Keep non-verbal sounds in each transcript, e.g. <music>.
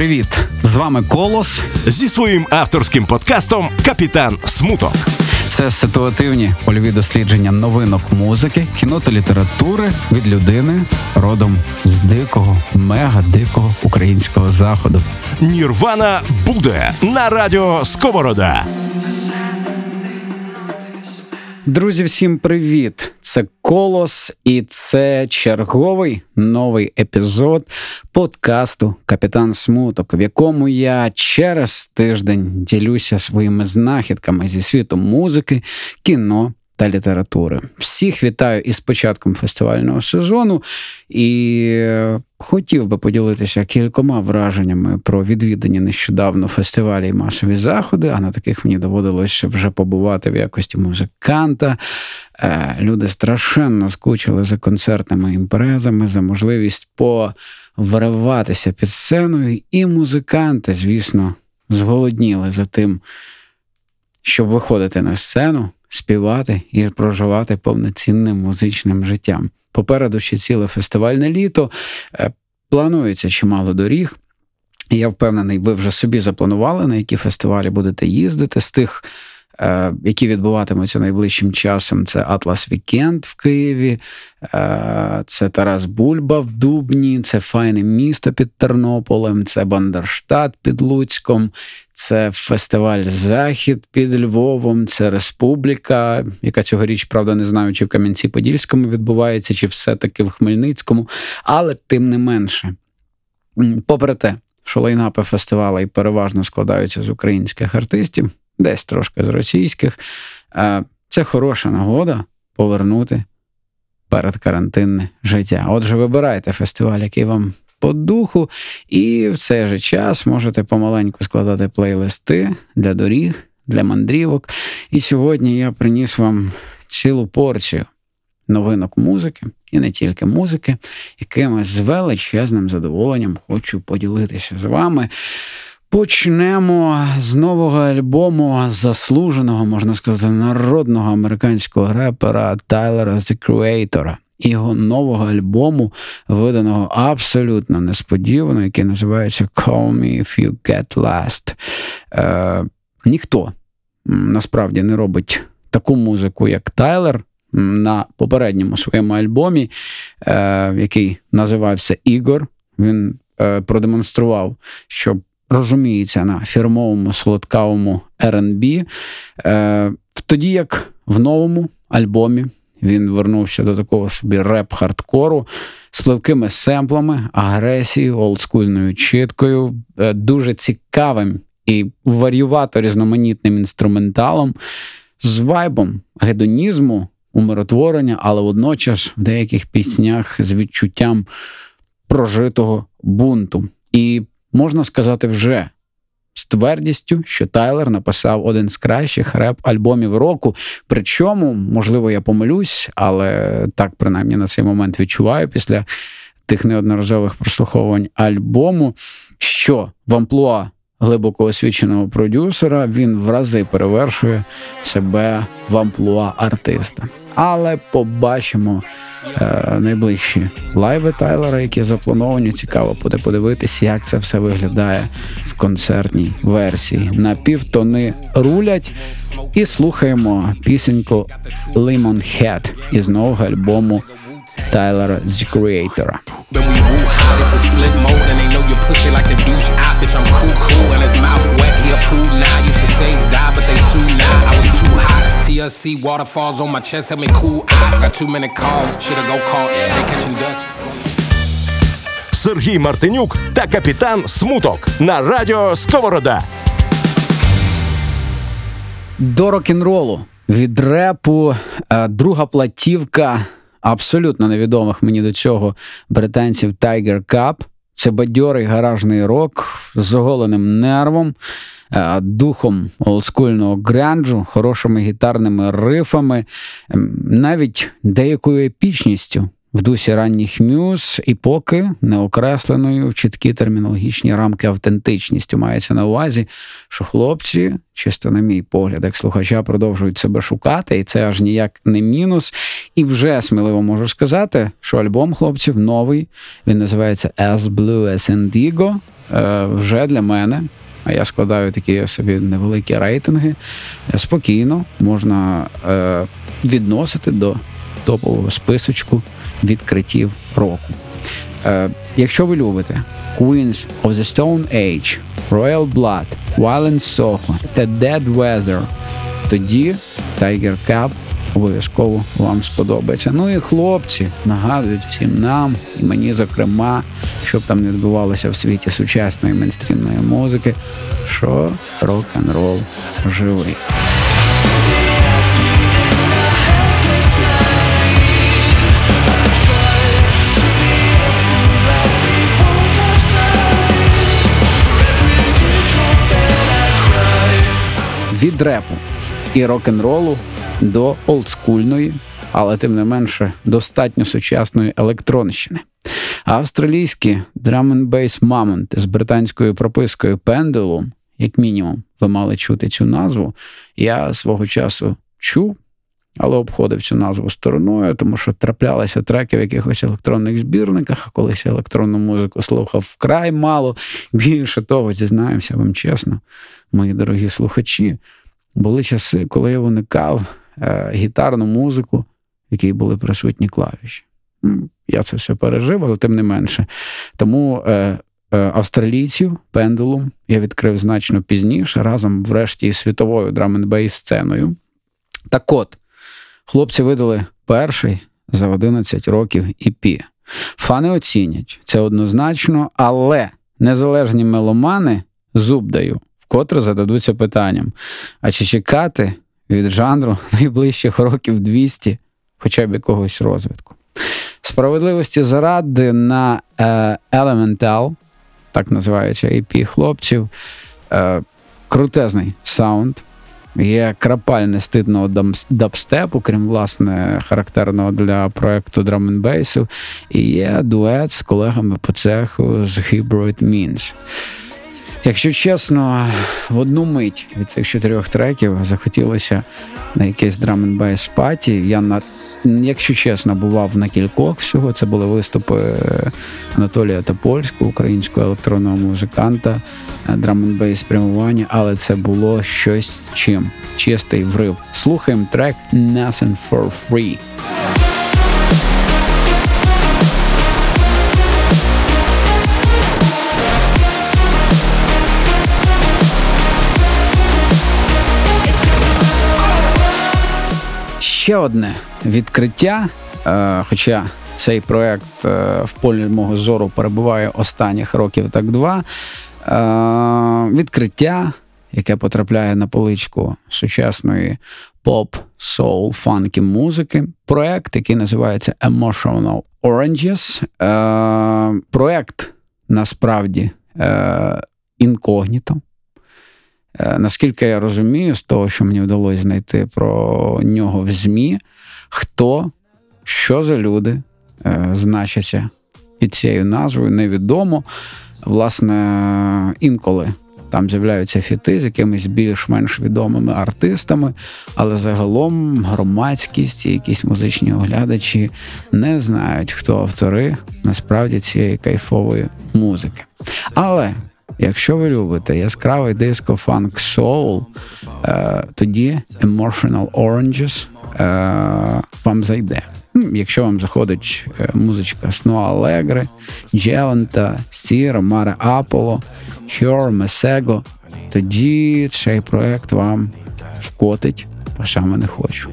привіт! З вами Колос зі своїм авторським подкастом Капітан Смуток. Це ситуативні польові дослідження новинок музики, кіно та літератури від людини родом з дикого, мега дикого українського заходу. Нірвана буде на радіо Сковорода. Друзі, всім привіт! Це Колос, і це черговий новий епізод подкасту Капітан Смуток, в якому я через тиждень ділюся своїми знахідками зі світу музики, кіно та літератури. Всіх вітаю із початком фестивального сезону і хотів би поділитися кількома враженнями про відвідані нещодавно фестивалі і масові заходи. А на таких мені доводилося вже побувати в якості музиканта. Е, люди страшенно скучили за концертними імпрезами, за можливість повриватися під сценою, і музиканти, звісно, зголодніли за тим, щоб виходити на сцену співати і проживати повноцінним музичним життям. Попереду ще ціле фестивальне літо. Е, планується чимало доріг. Я впевнений, ви вже собі запланували, на які фестивалі будете їздити з тих які відбуватимуться найближчим часом. Це Atlas Weekend в Києві, е, це Тарас Бульба в Дубні, це Файне місто під Тернополем, це Бандерштат під Луцьком, це фестиваль Захід під Львовом, це Республіка, яка цьогоріч, правда, не знаю, чи в Кам'янці-Подільському відбувається, чи все-таки в Хмельницькому, але тим не менше. Попри те, що лайнапи фестивалу переважно складаються з українських артистів десь трошки з російських. Це хороша нагода повернути передкарантинне життя. Отже, вибирайте фестиваль, який вам по духу, і в цей же час можете помаленьку складати плейлисти для доріг, для мандрівок. І сьогодні я приніс вам цілу порцію новинок музики, і не тільки музики, якими з величезним задоволенням хочу поділитися з вами. Почнемо з нового альбому заслуженого, можна сказати, народного американського репера Тайлера The Creator. Його нового альбому, виданого абсолютно несподівано, який називається Call Me If You Get Last. Е, Ніхто насправді не робить таку музику, як Тайлер. На попередньому своєму альбомі, е, який називався Ігор, він е, продемонстрував, що розуміється на фірмовому солодкавому R&B, е, тоді як в новому альбомі він вернувся до такого собі реп-хардкору з пливкими семплами, агресією, олдскульною чіткою, е, дуже цікавим і варювато різноманітним інструменталом, з вайбом гедонізму, умиротворення, але водночас в деяких піснях з відчуттям прожитого бунту. І можна сказати вже з твердістю, що Тайлер написав один з кращих реп-альбомів року. Причому, можливо, я помилюсь, але так принаймні на цей момент відчуваю після тих неодноразових прослуховувань альбому, що в амплуа глибоко освіченого продюсера він в рази перевершує себе в амплуа артиста. Але побачимо е, найближчі лайви Тайлера, які заплановані. Цікаво буде подивитися, як це все виглядає в концертній версії. На півтони рулять і слухаємо пісеньку Lemon Head із нового альбому Тайлера The Creator. TLC waterfalls on my chest, help me cool. I got too many calls, shoulda go call they catching dust. Сергій Мартинюк та капітан Смуток на радіо Сковорода. До рок-н-ролу від репу е, друга платівка абсолютно невідомих мені до цього британців Tiger Cup. Це бадьорий гаражний рок з оголеним нервом. Е, духом олдскульного гранджу, хорошими гітарними рифами, ем, навіть деякою епічністю в дусі ранніх мюз, і поки не окресленою в чіткі термінологічні рамки автентичністю мається на увазі, що хлопці, чисто на мій погляд, як слухача, продовжують себе шукати, і це аж ніяк не мінус. І вже сміливо можу сказати, що альбом хлопців новий, він називається As Blue as Indigo. е, вже для мене. А я складаю такі собі невеликі рейтинги. Е, спокійно можна е, відносити до топового списочку відкриттів року. Е, Якщо ви любите Queens of the Stone Age, Royal Blood, Violent Soho, The Dead Weather, тоді Tiger Cup обов'язково вам сподобається. Ну і хлопці нагадують всім нам, і мені, зокрема, щоб там не відбувалося в світі сучасної мейнстрімної музики, що рок-н-рол живий. Від репу і рок-н-ролу до олдскульної, але тим не менше достатньо сучасної електронщини. Австралійські drum bass Mammoth з британською пропискою Pendulum, як мінімум, ви мали чути цю назву. Я свого часу чув, але обходив цю назву стороною, тому що траплялися треки в якихось електронних збірниках, а колись електронну музику слухав вкрай мало. Більше того, зізнаємося вам чесно, мої дорогі слухачі. Були часи, коли я уникав е, гітарну музику, в якій були присутні клавіші. Я це все пережив, але тим не менше. Тому е, е, австралійців пендулум я відкрив значно пізніше, разом, врешті, із світовою драм сценою. Так от, хлопці видали перший за 11 років EP. Фани оцінять це однозначно, але незалежні меломани зуб даю, вкотре зададуться питанням: а чи чекати від жанру <laughs> найближчих років 200 хоча б якогось розвитку? Справедливості заради на е, Elemental, так називається AP хлопців, е, крутезний саунд. Є крапальне стидного дабстепу, крім власне характерного для проекту Drum Bass, і є дует з колегами по цеху з Hybrid Minds. Якщо чесно, в одну мить від цих чотирьох треків захотілося на якийсь drum bass party. Я на якщо чесно, бував на кількох всього. Це були виступи Анатолія Тапольського, українського електронного музиканта, drum bass спрямування, але це було щось чим чистий відрив. Слухаємо трек Nothing for Free. Ще одне відкриття. Е, хоча цей проект е, в полі мого зору перебуває останніх років так два. Е, відкриття, яке потрапляє на поличку сучасної поп, соул, фанкі музики. Проект, який називається Emotional Oranges. Проект насправді інкогніто. Е, наскільки я розумію, з того, що мені вдалося знайти про нього в ЗМІ, хто, що за люди е, значаться під цією назвою, невідомо. Власне, інколи там з'являються фіти з якимись більш-менш відомими артистами, але загалом громадськість і якісь музичні оглядачі не знають, хто автори насправді цієї кайфової музики. Але Якщо ви любите яскравий диско фанк соул, тоді Emotional Oranges е, вам зайде. Якщо вам заходить е, музичка Snow Allegre, Джелента, Сіра, Маре Аполо, Хьор, Месего, тоді цей проект вам вкотить, по саме не хочу.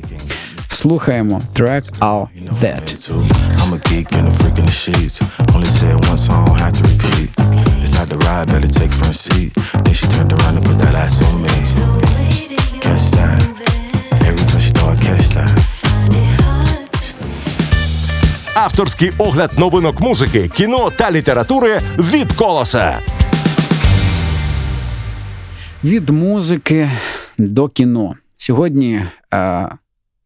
Слухаємо трек All That. I'm a geek in the sheets. Only said one song, had to repeat. Decide to ride, better take front seat. Then she turned around and put that ass on me. Catch that. Every time she throw, I catch that. Авторський огляд новинок музики, кіно та літератури від колоса. Від музики до кіно. Сьогодні е,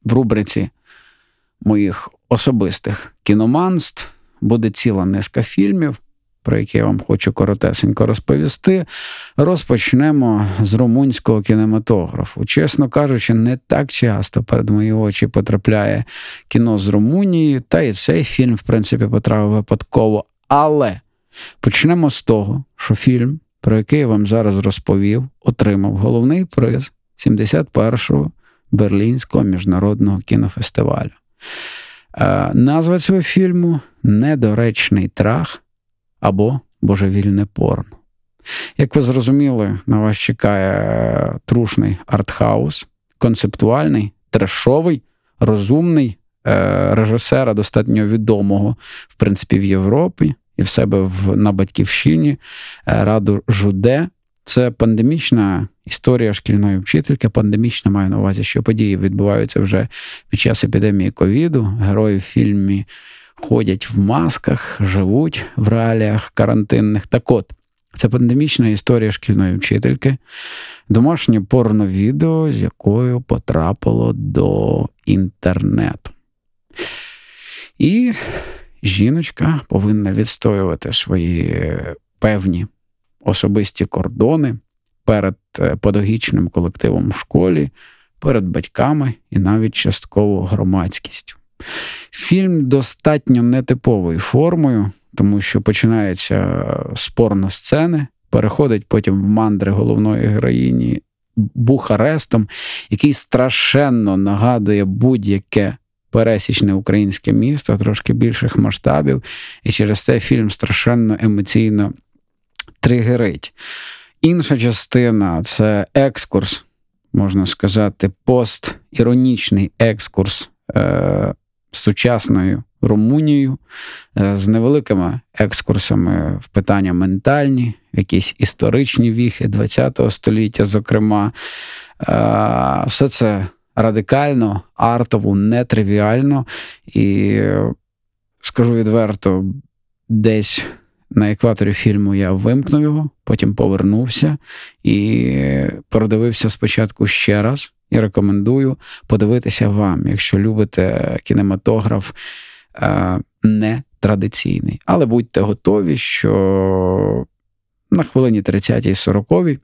в рубриці моїх особистих кіноманств буде ціла низка фільмів, про які я вам хочу коротесенько розповісти. Розпочнемо з румунського кінематографу. Чесно кажучи, не так часто перед мої очі потрапляє кіно з Румунії, та і цей фільм, в принципі, потрапив випадково. Але почнемо з того, що фільм, про який я вам зараз розповів, отримав головний приз 71-го Берлінського міжнародного кінофестивалю. Е, назва цього фільму Недоречний трах або Божевільне порно. Як ви зрозуміли, на вас чекає трушний артхаус, концептуальний, трешовий, розумний е, режисера, достатньо відомого, в принципі, в Європі і в себе в, на батьківщині е, Раду Жуде. Це пандемічна історія шкільної вчительки. Пандемічна маю на увазі, що події відбуваються вже під час епідемії ковіду. Герої в фільмі ходять в масках, живуть в реаліях карантинних. Так от, це пандемічна історія шкільної вчительки, домашнє порновідео, з якою потрапило до інтернету. І жіночка повинна відстоювати свої певні особисті кордони перед е, педагогічним колективом в школі, перед батьками і навіть частково громадськістю. Фільм достатньо нетиповою формою, тому що починається з порносцени, переходить потім в мандри головної героїні Бухарестом, який страшенно нагадує будь-яке пересічне українське місто, трошки більших масштабів, і через це фільм страшенно емоційно тригерить. Інша частина це екскурс, можна сказати, постіронічний екскурс е, сучасною Румунією, е, з невеликими екскурсами в питання ментальні, якісь історичні віхи ХХ століття, зокрема. Е, все це радикально, артово, нетривіально. І скажу відверто, десь на екваторі фільму я вимкнув його, потім повернувся і продивився спочатку ще раз. І рекомендую подивитися вам, якщо любите кінематограф е, не традиційний. Але будьте готові, що на хвилині 30-40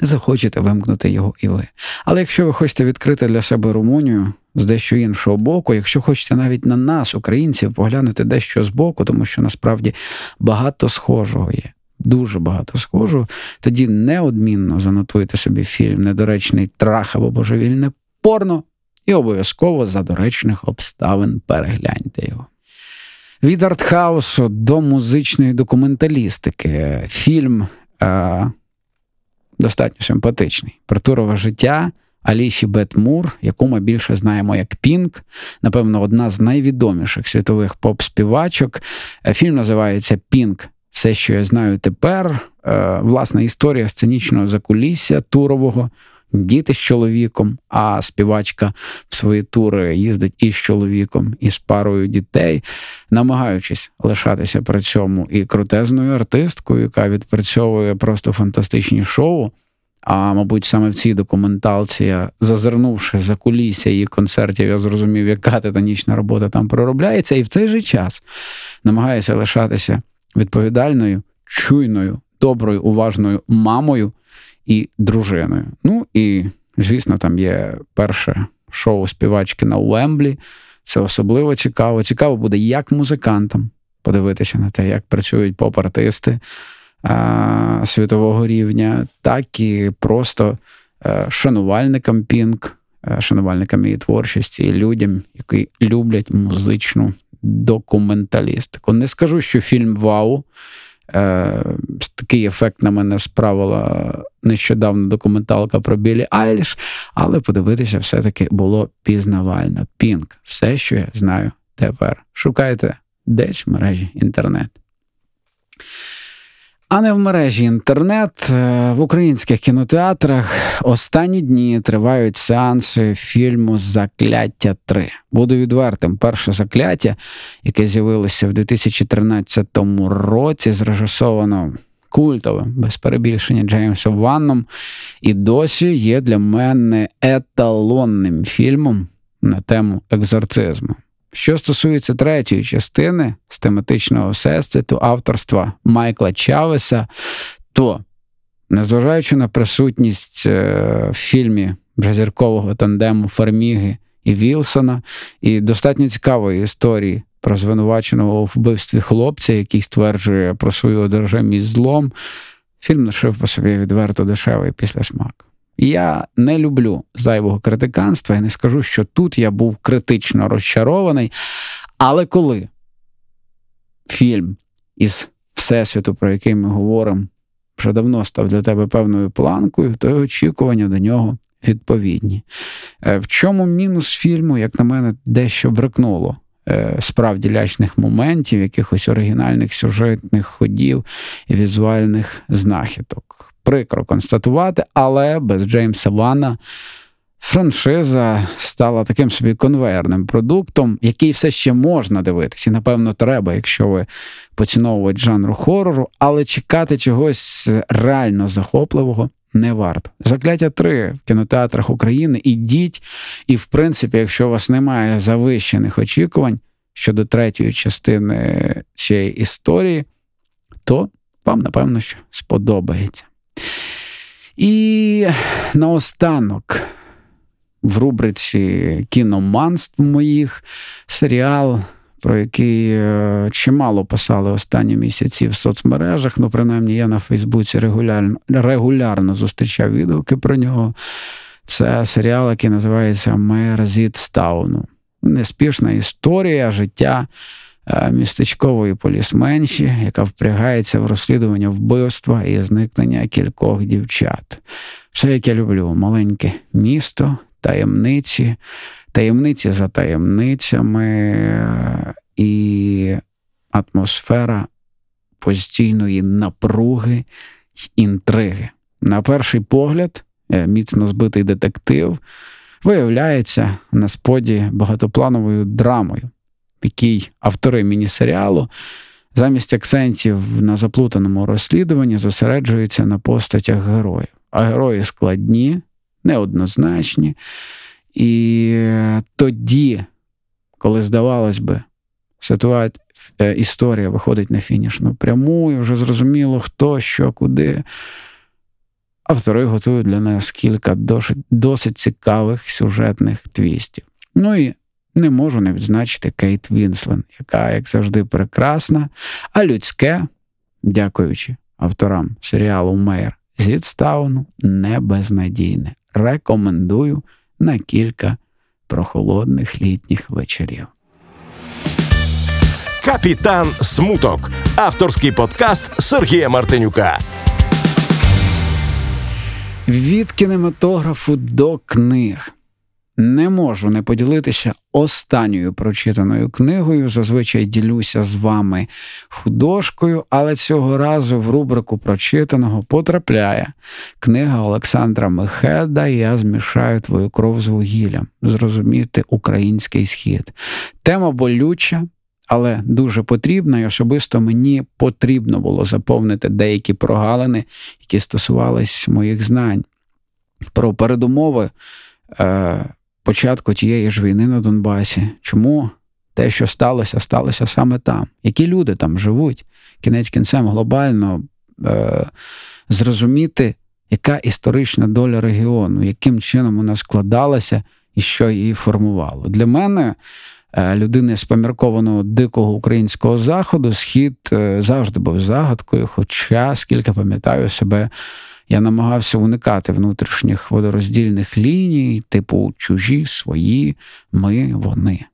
захочете вимкнути його і ви. Але якщо ви хочете відкрити для себе Румунію з дещо іншого боку, якщо хочете навіть на нас, українців, поглянути дещо з боку, тому що насправді багато схожого є. Дуже багато схожого, тоді неодмінно занотуйте собі фільм Недоречний трах або божевільне порно, і обов'язково за доречних обставин перегляньте його. Від артхаусу до музичної документалістики. Фільм е, достатньо симпатичний. Притурове життя Аліші Бетмур, яку ми більше знаємо як Пінк, напевно, одна з найвідоміших світових поп-співачок. Е, фільм називається Пінк. Все, що я знаю тепер. Е, власна історія сценічного закулісся турового діти з чоловіком, а співачка в свої тури їздить із чоловіком, і з парою дітей, намагаючись лишатися при цьому і крутезною артисткою, яка відпрацьовує просто фантастичні шоу. А мабуть, саме в цій документалці, зазирнувши за кулісся її концертів, я зрозумів, яка титанічна робота там проробляється, і в цей же час намагаюся лишатися відповідальною, чуйною, доброю, уважною мамою і дружиною. Ну і, звісно, там є перше шоу співачки на Уемблі. Це особливо цікаво. Цікаво буде як музикантам подивитися на те, як працюють поп-артисти а, світового рівня, так і просто а, е, шанувальникам Пінк, а, е, шанувальникам її творчості, і людям, які люблять музичну документалістику. Не скажу, що фільм Вау. Е, Такий ефект на мене справила нещодавно документалка про Білі Айліш, але подивитися все-таки було пізнавально. Пінк, все, що я знаю тепер. Шукайте десь в мережі інтернет. А не в мережі інтернет е, в українських кінотеатрах останні дні тривають сеанси фільму Закляття 3». Буду відвертим. Перше закляття, яке з'явилося в 2013 році, зрежисовано культовим, без перебільшення Джеймсом Ванном, і досі є для мене еталонним фільмом на тему екзорцизму. Що стосується третьої частини з тематичного всесвіту авторства Майкла Чавеса, то, незважаючи на присутність е, в фільмі джазіркового тандему Фарміги і Вілсона, і достатньо цікавої історії про звинуваченого у вбивстві хлопця, який стверджує про свою одержимість злом. Фільм лишив по собі відверто дешевий після смак. Я не люблю зайвого критиканства і не скажу, що тут я був критично розчарований. Але коли фільм із Всесвіту, про який ми говоримо, вже давно став для тебе певною планкою, то й очікування до нього відповідні. Е, в чому мінус фільму, як на мене, дещо бракнуло е, справді лячних моментів, якихось оригінальних сюжетних ходів і візуальних знахідок. Прикро констатувати, але без Джеймса Вана франшиза стала таким собі конвейерним продуктом, який все ще можна дивитися. І, напевно, треба, якщо ви поціновуєте жанру хорору, але чекати чогось реально захопливого не варто. Закляття 3 в кінотеатрах України. Ідіть, і, в принципі, якщо у вас немає завищених очікувань щодо третьої частини цієї історії, то вам, напевно, що сподобається. І наостанок. В рубриці кіноманств моїх серіал про який е, чимало писали останні місяці в соцмережах. Ну, принаймні, я на Фейсбуці регулярно регулярно зустрічав відгуки про нього. Це серіал, який називається Мер Зітстауну. Неспішна історія життя е, містечкової полісменші, яка впрягається в розслідування вбивства і зникнення кількох дівчат. Все, як я люблю, маленьке місто, таємниці таємниці за таємницями і атмосфера постійної напруги й інтриги. На перший погляд, е, міцно збитий детектив виявляється на споді багатоплановою драмою, в якій автори міні-серіалу замість акцентів на заплутаному розслідуванні зосереджуються на постатях героїв. А герої складні, неоднозначні. І тоді, коли здавалось би, ситуація, е, історія виходить на фінішну пряму, і вже зрозуміло, хто, що, куди. Автори готують для нас кілька досить, досить цікавих сюжетних твістів. Ну і не можу не відзначити Кейт Вінслет, яка, як завжди, прекрасна, а людство, дякуючи авторам серіалу Mare of Easttown у, не безнадійне. Рекомендую на кілька прохолодних літніх вечорів. Капітан Смуток. Авторський подкаст Сергія Мартинюка. Від кінематографу до книг. Не можу не поділитися останньою прочитаною книгою. Зазвичай ділюся з вами художкою, але цього разу в рубрику прочитаного потрапляє книга Олександра Мехеда Я змішаю твою кров з вугіллям. Зрозуміти український схід. Тема болюча. Але дуже потрібна, і особисто мені потрібно було заповнити деякі прогалини, які стосувались моїх знань. Про передумови е, початку тієї ж війни на Донбасі. Чому те, що сталося, сталося саме там? Які люди там живуть? Кінець кінцем глобально е, зрозуміти, яка історична доля регіону, яким чином вона складалася і що її формувало. Для мене. Е, людини з поміркованого дикого українського заходу схід е, завжди був загадкою, хоча, скільки пам'ятаю себе я намагався уникати внутрішніх водороздільних ліній, типу чужі, свої, ми, вони.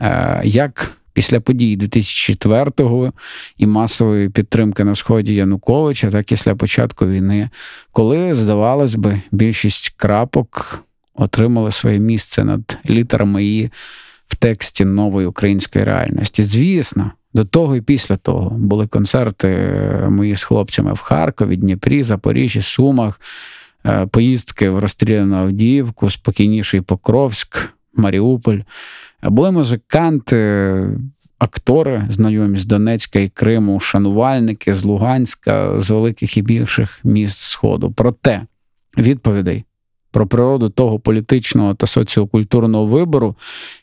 Е, як після подій 2004-го і масової підтримки на сході Януковича, так і після початку війни, коли, здавалось би, більшість крапок отримали своє місце над літерами і в тексті нової української реальності. Звісно, до того і після того були концерти е, мої з хлопцями в Харкові, Дніпрі, Запоріжжі, Сумах, е, поїздки в розстріляну Авдіївку, спокійніший Покровськ, Маріуполь. Були музиканти, актори, знайомі з Донецька і Криму, шанувальники з Луганська, з великих і більших міст Сходу. Проте відповідей про природу того політичного та соціокультурного вибору,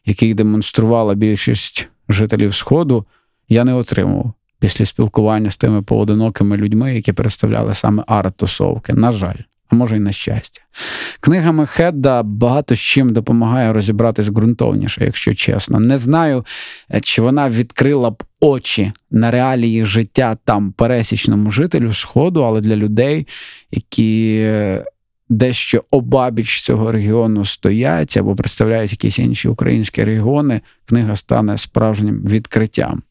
який демонструвала більшість жителів Сходу я не отримував після спілкування з тими поодинокими людьми, які представляли саме арт-тусовки. На жаль. а може й на щастя. Книга Мехедда багато з чим допомагає розібратись ґрунтовніше, якщо чесно. Не знаю, е, чи вона відкрила б очі на реалії життя там пересічному жителю Сходу, але для людей, які е, дещо обабіч цього регіону стоять або представляють якісь інші українські регіони, книга стане справжнім відкриттям.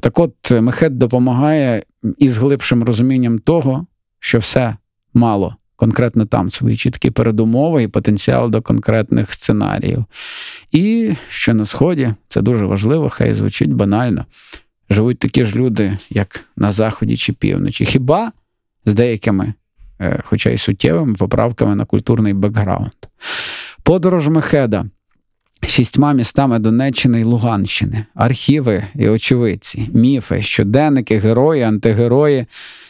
Так от, Мехед допомагає із глибшим розумінням того, що все мало. Конкретно там свої чіткі передумови і потенціал до конкретних сценаріїв. І що на Сході, це дуже важливо, хай звучить банально. Живуть такі ж люди, як на Заході чи півночі. Хіба з деякими хоча й суттєвими поправками на культурний бекграунд. Подорож Мехеда. Шістьма містами Донеччини і Луганщини, архіви і очевидці, міфи, щоденники, герої, антигерої,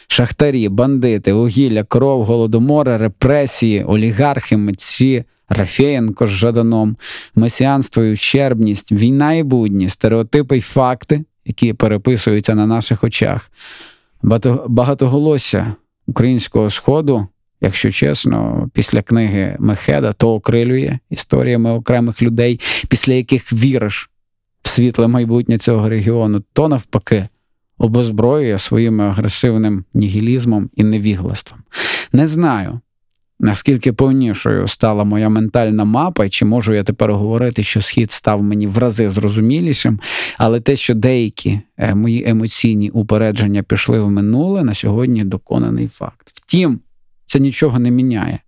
шахтарі, бандити, вугілля, кров, голодомори, репресії, олігархи, митці, Рафєєнко з Жаданом, месіанство і ущербність, війна і будні, стереотипи й факти, які переписуються на наших очах, багатоголосся українського сходу, якщо чесно, після книги Мехеда то окрилює історіями окремих людей, після яких віриш в світле майбутнє цього регіону, то навпаки. Обозброює своїм агресивним нігілізмом і невіглаством. Не знаю, наскільки повнішою стала моя ментальна мапа, і чи можу я тепер говорити, що схід став мені в рази зрозумілішим, але те, що деякі е, мої емоційні упередження пішли в минуле, на сьогодні доконаний факт. Втім, це нічого не міняє.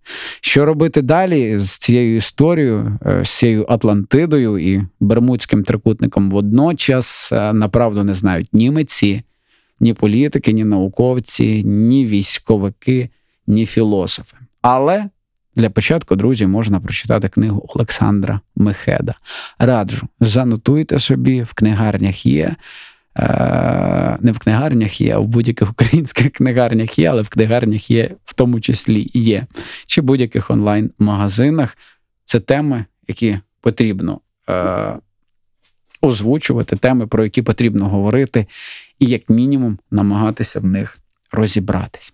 Що робити далі з цією історією, е, з цією Атлантидою і Бермудським трикутником водночас, е, направду не знають ні митці, ні політики, ні науковці, ні військовики, ні філософи. Але для початку, друзі, можна прочитати книгу Олександра Мехеда. Раджу, занотуйте собі, в книгарнях є. Е, не в книгарнях є, а в будь-яких українських <laughs> книгарнях є, але в книгарнях є, в тому числі є. Чи будь-яких онлайн-магазинах. Це теми, які потрібно е, озвучувати, теми, про які потрібно говорити, і, як мінімум, намагатися в них розібратись.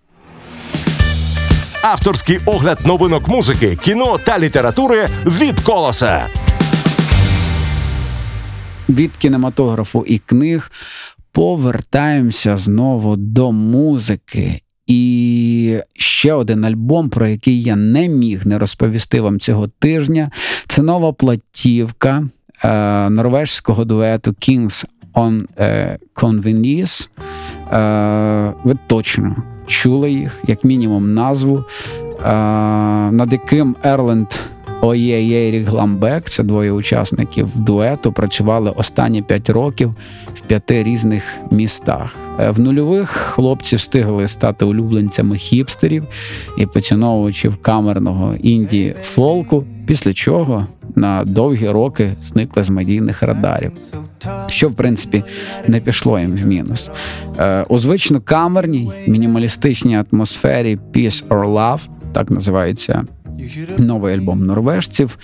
Авторський огляд новинок музики, кіно та літератури від колоса. Від кінематографу і книг повертаємося знову до музики. І ще один альбом, про який я не міг не розповісти вам цього тижня. Це нова платівка е, норвежського дуету Kings on е, Convenience. Е, Ви точно чули їх, як мінімум, назву, над яким Ерленд Оє Єрік Гламбек, це двоє учасників дуету, працювали останні п'ять років в п'яти різних містах. Е, в нульових хлопці встигли стати улюбленцями хіпстерів і поціновувачів камерного інді фолку, після чого на довгі роки зникли з медійних радарів. Що, в принципі, не пішло їм в мінус. Е, у звично камерній мінімалістичній атмосфері Peace or Love, так називається новий альбом норвежців.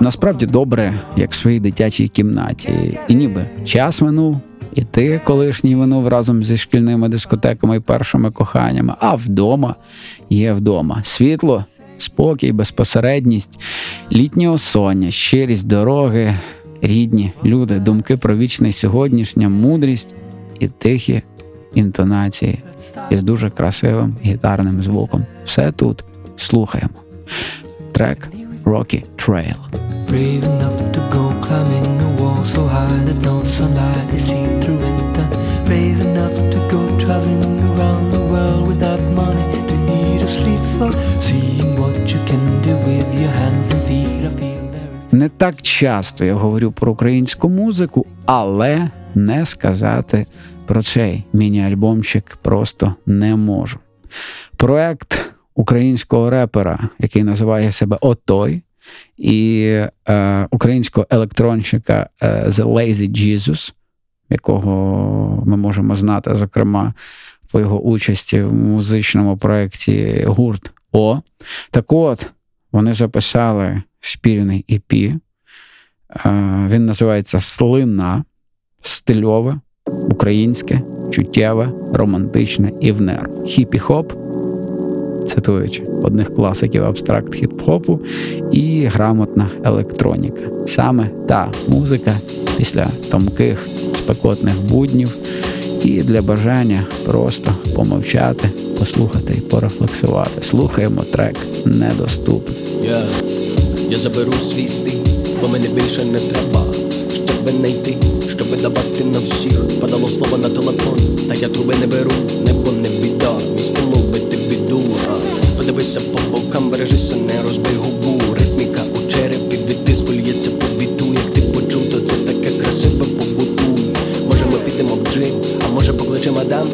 Насправді добре, як в своїй дитячій кімнаті. І ніби час минув, і ти колишній минув разом зі шкільними дискотеками і першими коханнями, а вдома є вдома. Світло, спокій, безпосередність, літнє осоння, щирість дороги, рідні люди, думки про вічне сьогоднішнє, мудрість і тихі інтонації із дуже красивим гітарним звуком. Все тут слухаємо. Трек Rocky Trail. So high that no sunlight is seen through winter. Brave enough to go traveling Не так часто я говорю про українську музику, але не сказати про цей міні-альбомчик просто не можу. Проект українського репера, який називає себе Отой, і е, українського електронщика е, The Lazy Jesus, якого ми можемо знати, зокрема, по його участі в музичному проєкті гурт О. Так от, вони записали спільний EP. Е, він називається Слина, стильове, українське, чуттєве, романтичне і в нерв. Хіпі-хоп цитуючи одних класиків абстракт хіп-хопу і грамотна електроніка. Саме та музика після томких спекотних буднів і для бажання просто помовчати, послухати і порефлексувати. Слухаємо трек недоступний. Я, я заберу свій стиль, бо мене більше не треба, щоб не йти, щоб давати на всіх. Падало слово на телефон, та я труби не беру, небо не біда, мій стимул бити біду. Подивися по бокам, бережися, не розбий губу. Ритміка у черепі від диску лється по біту. Як ти почув, то це таке красиве побутуй. Може ми підемо в джим, може покличе мадам.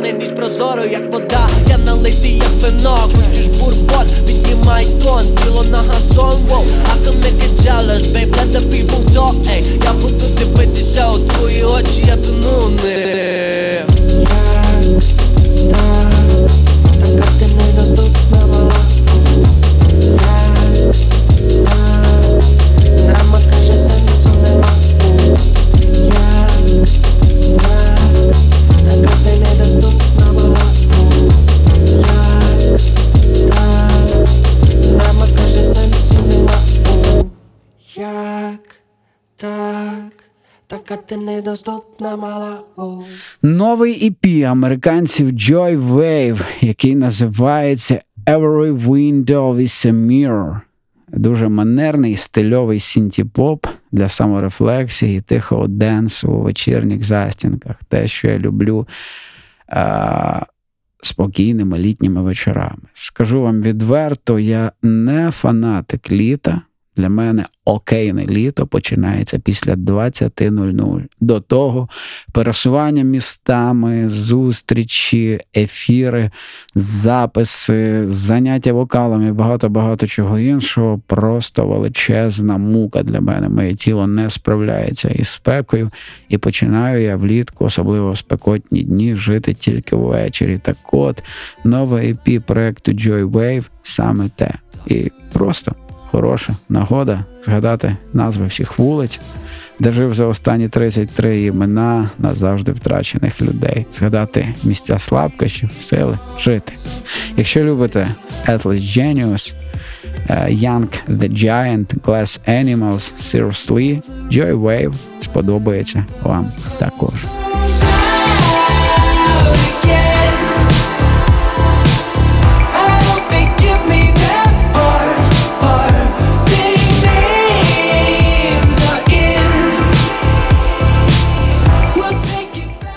Небо не ніч прозоро, як вода. Я налитий, як вино, хочеш бурбон? Піднімай тон, тіло на газон, воу. I can make it jealous, babe, people talk, ей. Я буду ти недоступна мала Новий EP американців Joywave, який називається Every Window is a Mirror. Дуже манерний, стильовий синті-поп для саморефлексії, тихого dance у у вечірніх застінках. Те, що я люблю а, спокійними літніми вечорами. Скажу вам відверто, я не фанатик літа. Для мене окейне літо починається після 20.00. До того пересування містами, зустрічі, ефіри, записи, заняття вокалами, багато-багато чого іншого. Просто величезна мука для мене. Моє тіло не справляється із спекою, і починаю я влітку, особливо в спекотні дні, жити тільки ввечері. Так от нове EP проекту Joy Wave саме те. І просто хороша нагода згадати назви всіх вулиць, де жив за останні 33 імена назавжди втрачених людей, згадати місця слабкощів, сили жити. Якщо любите Atlas Genius, е, Young the Giant, Glass Animals, Seriously, Joy Wave сподобається вам також.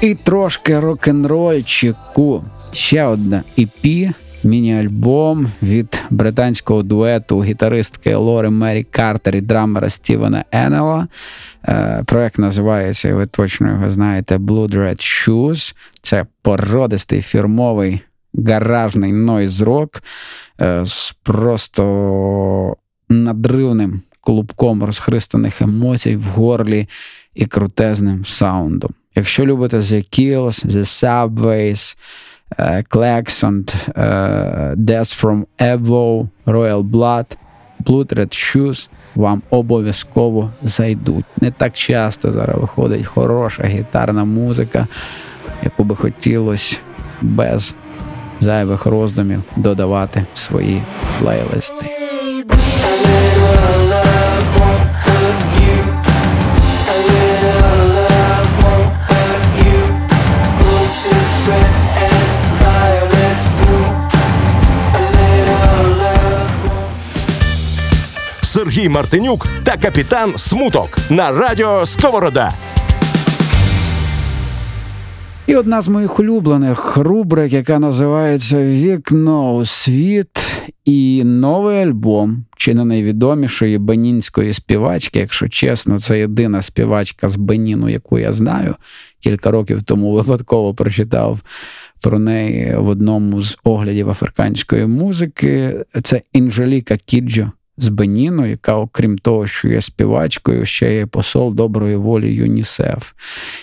І трошки рок-н-рольчику. Ще одна EP, міні-альбом від британського дуету гітаристки Лори Мері Картер і драмера Стівена Енела. Е, Проект називається, ви точно його знаєте, Blood Red Shoes. Це породистий фірмовий гаражний нойз-рок е, з просто надривним клубком розхристаних емоцій в горлі і крутезним саундом. Якщо любите The Kills, The Subways, е, Klaxon, е, Death from Evo, Royal Blood, Blood Red Shoes, вам обов'язково зайдуть. Не так часто зараз виходить хороша гітарна музика, яку би хотілося без зайвих роздумів додавати в свої плейлисти. Сергій Мартинюк та капітан Смуток на радіо Сковорода. І одна з моїх улюблених рубрик, яка називається Вікно у світ і новий альбом чи не найвідомішої бенінської співачки. Якщо чесно, це єдина співачка з Беніну, яку я знаю. Кілька років тому випадково прочитав про неї в одному з оглядів африканської музики. Це Інжеліка Кіджо з Беніну, яка, окрім того, що є співачкою, ще є посол доброї волі ЮНІСЕФ.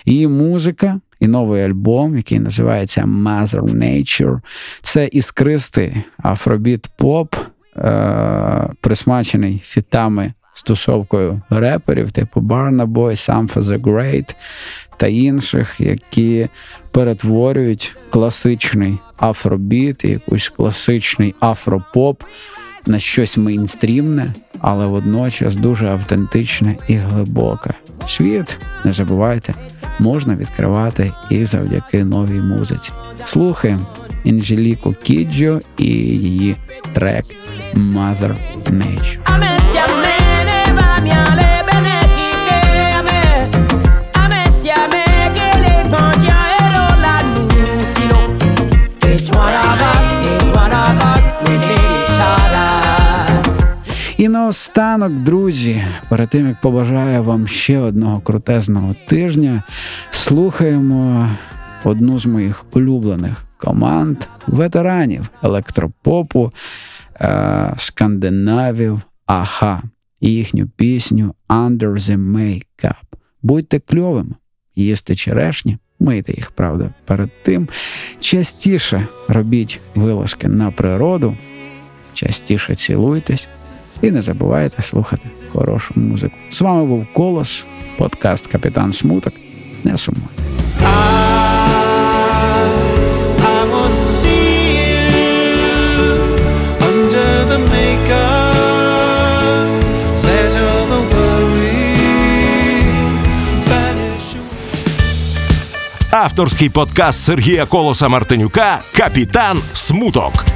Її музика і новий альбом, який називається Mother Nature, це іскристий афробіт поп, е- присмачений фітами з тусовкою реперів, типу Barna Boy, Sam the Great та інших, які перетворюють класичний афробіт, і якийсь класичний афропоп на щось мейнстрімне, але водночас дуже автентичне і глибоке. Світ, не забувайте, можна відкривати і завдяки новій музиці. Слухаємо Інжеліку Кіджо і її трек Mother Nature. Ame наостанок, друзі, перед тим як побажаю вам ще одного крутезного тижня, слухаємо одну з моїх улюблених команд ветеранів електропопу, е- скандинавів Аха і їхню пісню Under the Makeup. Будьте кльовими, їсти черешні, мийте їх, правда, перед тим. Частіше робіть вилазки на природу, частіше цілуйтесь. І не забувайте слухати хорошу музику. З вами був Колос, подкаст Капітан Смуток. Не сумуйте. Авторський подкаст Сергія Колоса Мартинюка Капітан Смуток.